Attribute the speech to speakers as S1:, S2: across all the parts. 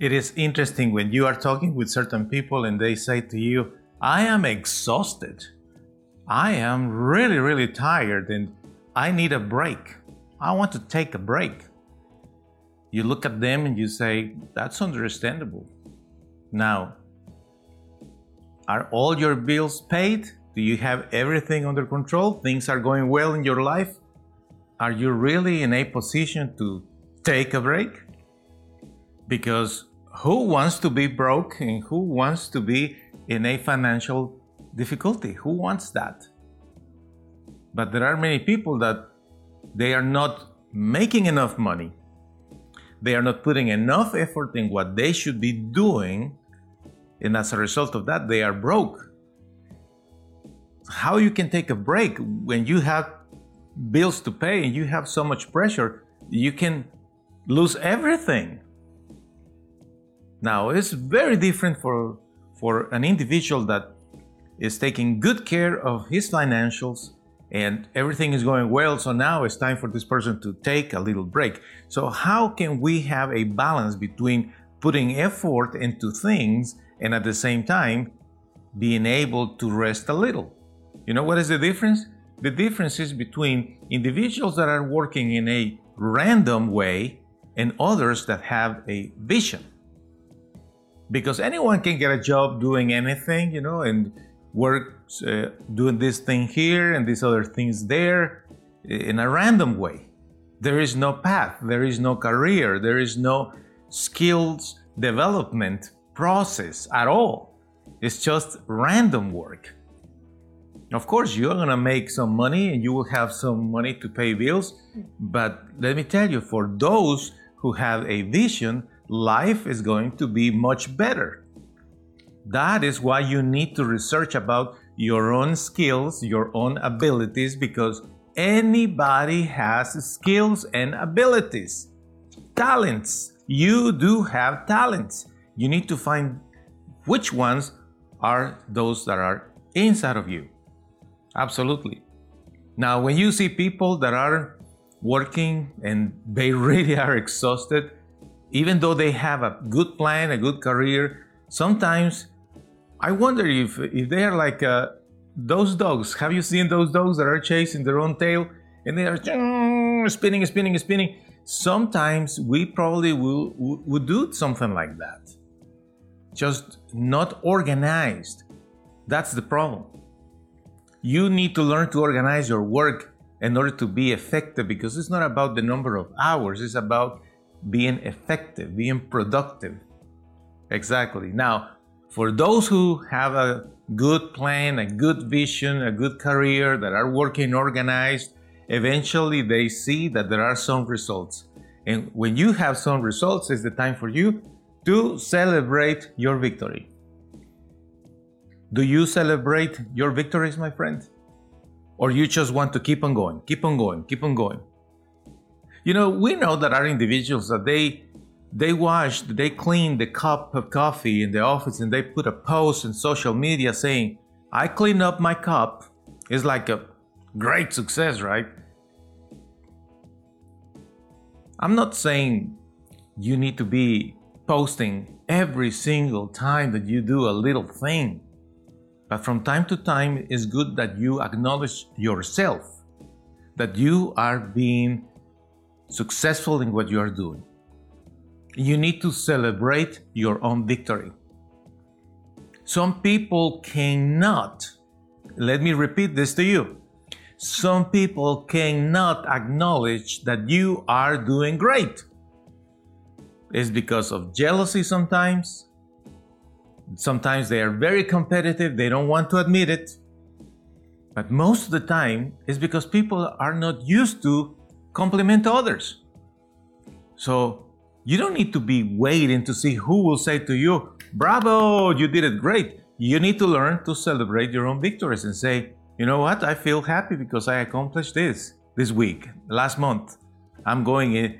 S1: It is interesting when you are talking with certain people and they say to you, I am exhausted. I am really, really tired and I need a break. I want to take a break. You look at them and you say, That's understandable. Now, are all your bills paid? Do you have everything under control? Things are going well in your life? Are you really in a position to take a break? Because who wants to be broke and who wants to be in a financial difficulty? Who wants that? But there are many people that they are not making enough money. They are not putting enough effort in what they should be doing. And as a result of that, they are broke. How you can take a break when you have bills to pay and you have so much pressure, you can lose everything. Now, it's very different for, for an individual that is taking good care of his financials and everything is going well. So now it's time for this person to take a little break. So, how can we have a balance between putting effort into things and at the same time being able to rest a little? You know what is the difference? The difference is between individuals that are working in a random way and others that have a vision because anyone can get a job doing anything, you know, and work uh, doing this thing here and these other things there in a random way. There is no path, there is no career, there is no skills development process at all. It's just random work. Of course, you're gonna make some money and you will have some money to pay bills, but let me tell you, for those who have a vision, life is going to be much better. That is why you need to research about your own skills, your own abilities, because anybody has skills and abilities. Talents. You do have talents. You need to find which ones are those that are inside of you. Absolutely. Now, when you see people that are working and they really are exhausted, even though they have a good plan, a good career, sometimes I wonder if if they are like uh, those dogs. Have you seen those dogs that are chasing their own tail and they are spinning, spinning, spinning? Sometimes we probably will would do something like that. Just not organized. That's the problem. You need to learn to organize your work in order to be effective because it's not about the number of hours, it's about being effective, being productive. Exactly. Now, for those who have a good plan, a good vision, a good career, that are working organized, eventually they see that there are some results. And when you have some results, it's the time for you to celebrate your victory. Do you celebrate your victories, my friend? Or you just want to keep on going, keep on going, keep on going? You know, we know that our individuals that they they wash, they clean the cup of coffee in the office and they put a post in social media saying, I clean up my cup. It's like a great success, right? I'm not saying you need to be posting every single time that you do a little thing. But from time to time, it's good that you acknowledge yourself, that you are being successful in what you are doing. You need to celebrate your own victory. Some people cannot, let me repeat this to you. Some people cannot acknowledge that you are doing great. It's because of jealousy sometimes. Sometimes they are very competitive, they don't want to admit it. But most of the time, it's because people are not used to compliment others. So you don't need to be waiting to see who will say to you, Bravo, you did it great. You need to learn to celebrate your own victories and say, you know what, I feel happy because I accomplished this this week, last month. I'm going in,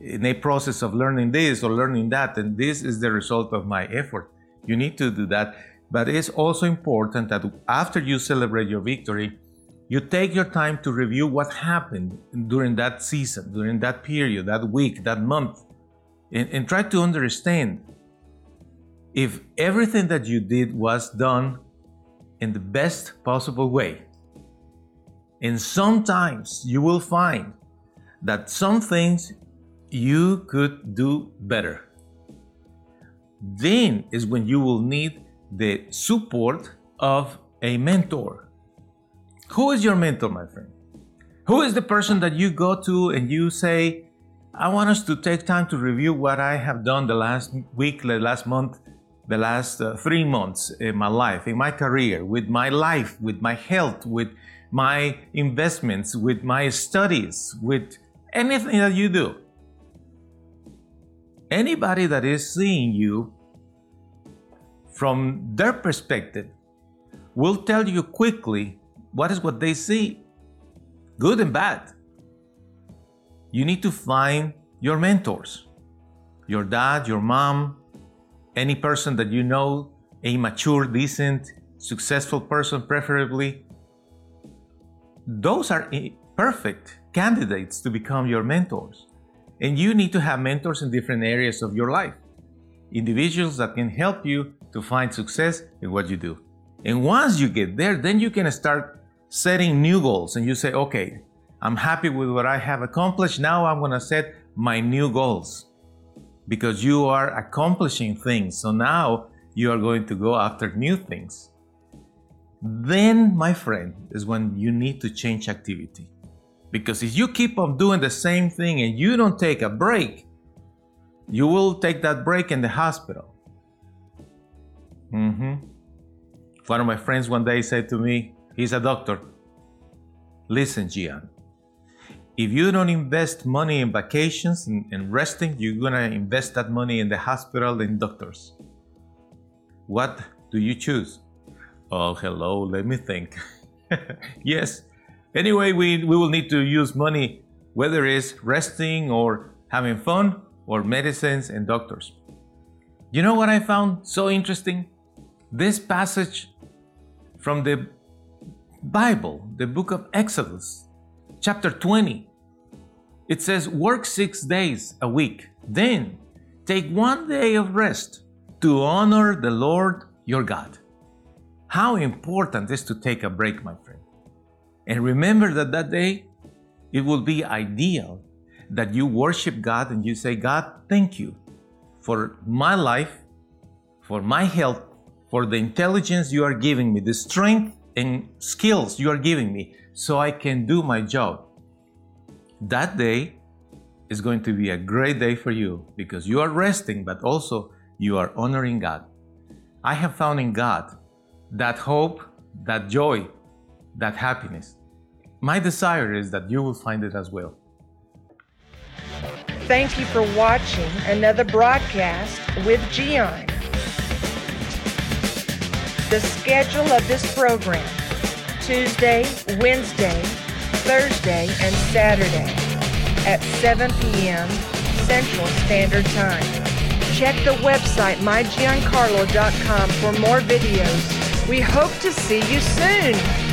S1: in a process of learning this or learning that, and this is the result of my effort. You need to do that. But it's also important that after you celebrate your victory, you take your time to review what happened during that season, during that period, that week, that month, and, and try to understand if everything that you did was done in the best possible way. And sometimes you will find that some things you could do better. Then is when you will need the support of a mentor. Who is your mentor, my friend? Who is the person that you go to and you say, I want us to take time to review what I have done the last week, the last month, the last uh, three months in my life, in my career, with my life, with my health, with my investments, with my studies, with anything that you do. Anybody that is seeing you from their perspective will tell you quickly what is what they see, good and bad. You need to find your mentors, your dad, your mom, any person that you know, a mature, decent, successful person, preferably. Those are perfect candidates to become your mentors. And you need to have mentors in different areas of your life, individuals that can help you to find success in what you do. And once you get there, then you can start setting new goals and you say, okay, I'm happy with what I have accomplished. Now I'm going to set my new goals because you are accomplishing things. So now you are going to go after new things. Then, my friend, is when you need to change activity. Because if you keep on doing the same thing and you don't take a break, you will take that break in the hospital. Mm-hmm. One of my friends one day said to me, he's a doctor, listen, Gian, if you don't invest money in vacations and, and resting, you're gonna invest that money in the hospital and doctors. What do you choose? Oh, hello, let me think. yes, Anyway, we, we will need to use money, whether it's resting or having fun or medicines and doctors. You know what I found so interesting? This passage from the Bible, the book of Exodus, chapter 20. It says, Work six days a week, then take one day of rest to honor the Lord your God. How important is to take a break, my friend. And remember that that day, it will be ideal that you worship God and you say, God, thank you for my life, for my health, for the intelligence you are giving me, the strength and skills you are giving me, so I can do my job. That day is going to be a great day for you because you are resting, but also you are honoring God. I have found in God that hope, that joy, that happiness. My desire is that you will find it as well.
S2: Thank you for watching another broadcast with Gian the schedule of this program Tuesday, Wednesday, Thursday, and Saturday at 7 p.m. Central Standard Time. Check the website mygiancarlo.com for more videos. We hope to see you soon.